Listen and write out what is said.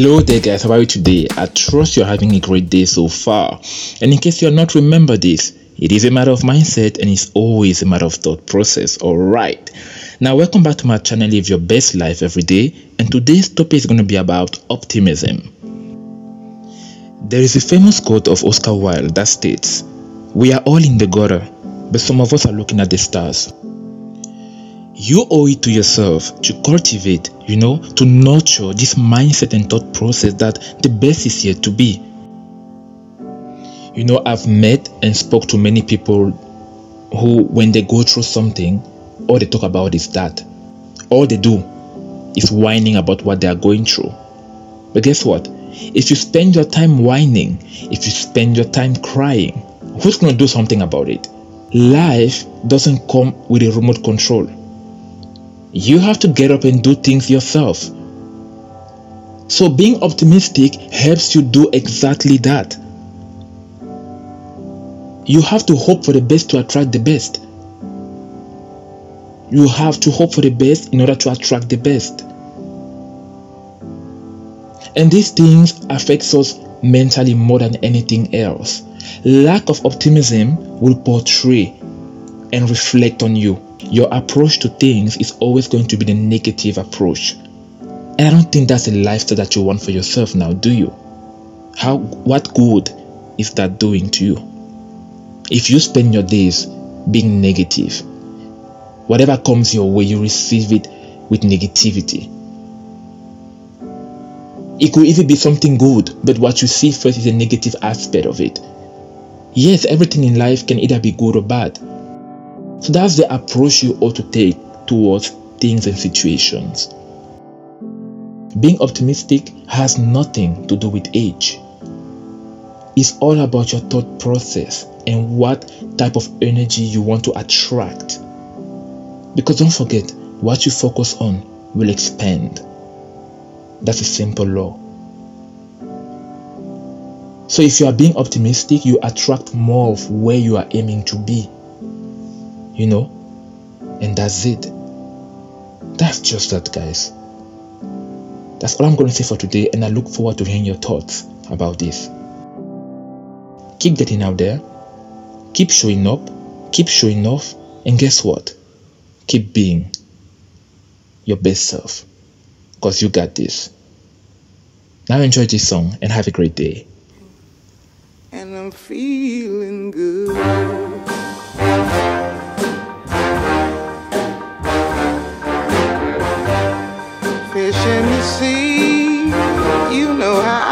Hello there guys, how are you today? I trust you're having a great day so far. And in case you're not remember this, it is a matter of mindset and it's always a matter of thought process. Alright. Now welcome back to my channel Live Your Best Life Every Day and today's topic is going to be about optimism. There is a famous quote of Oscar Wilde that states, We are all in the gutter, but some of us are looking at the stars. You owe it to yourself to cultivate, you know, to nurture this mindset and thought process that the best is yet to be. You know, I've met and spoke to many people who, when they go through something, all they talk about is that. All they do is whining about what they are going through. But guess what? If you spend your time whining, if you spend your time crying, who's going to do something about it? Life doesn't come with a remote control. You have to get up and do things yourself. So being optimistic helps you do exactly that. You have to hope for the best to attract the best. You have to hope for the best in order to attract the best. And these things affects us mentally more than anything else. Lack of optimism will portray and reflect on you your approach to things is always going to be the negative approach. And I don't think that's a lifestyle that you want for yourself now, do you? How what good is that doing to you? If you spend your days being negative, whatever comes your way, you receive it with negativity. It could even be something good, but what you see first is a negative aspect of it. Yes, everything in life can either be good or bad, so that's the approach you ought to take towards things and situations. Being optimistic has nothing to do with age. It's all about your thought process and what type of energy you want to attract. Because don't forget, what you focus on will expand. That's a simple law. So if you are being optimistic, you attract more of where you are aiming to be you know, and that's it. That's just that, guys. That's all I'm going to say for today, and I look forward to hearing your thoughts about this. Keep getting out there, keep showing up, keep showing off, and guess what? Keep being your best self because you got this. Now enjoy this song and have a great day. And I'm feeling good.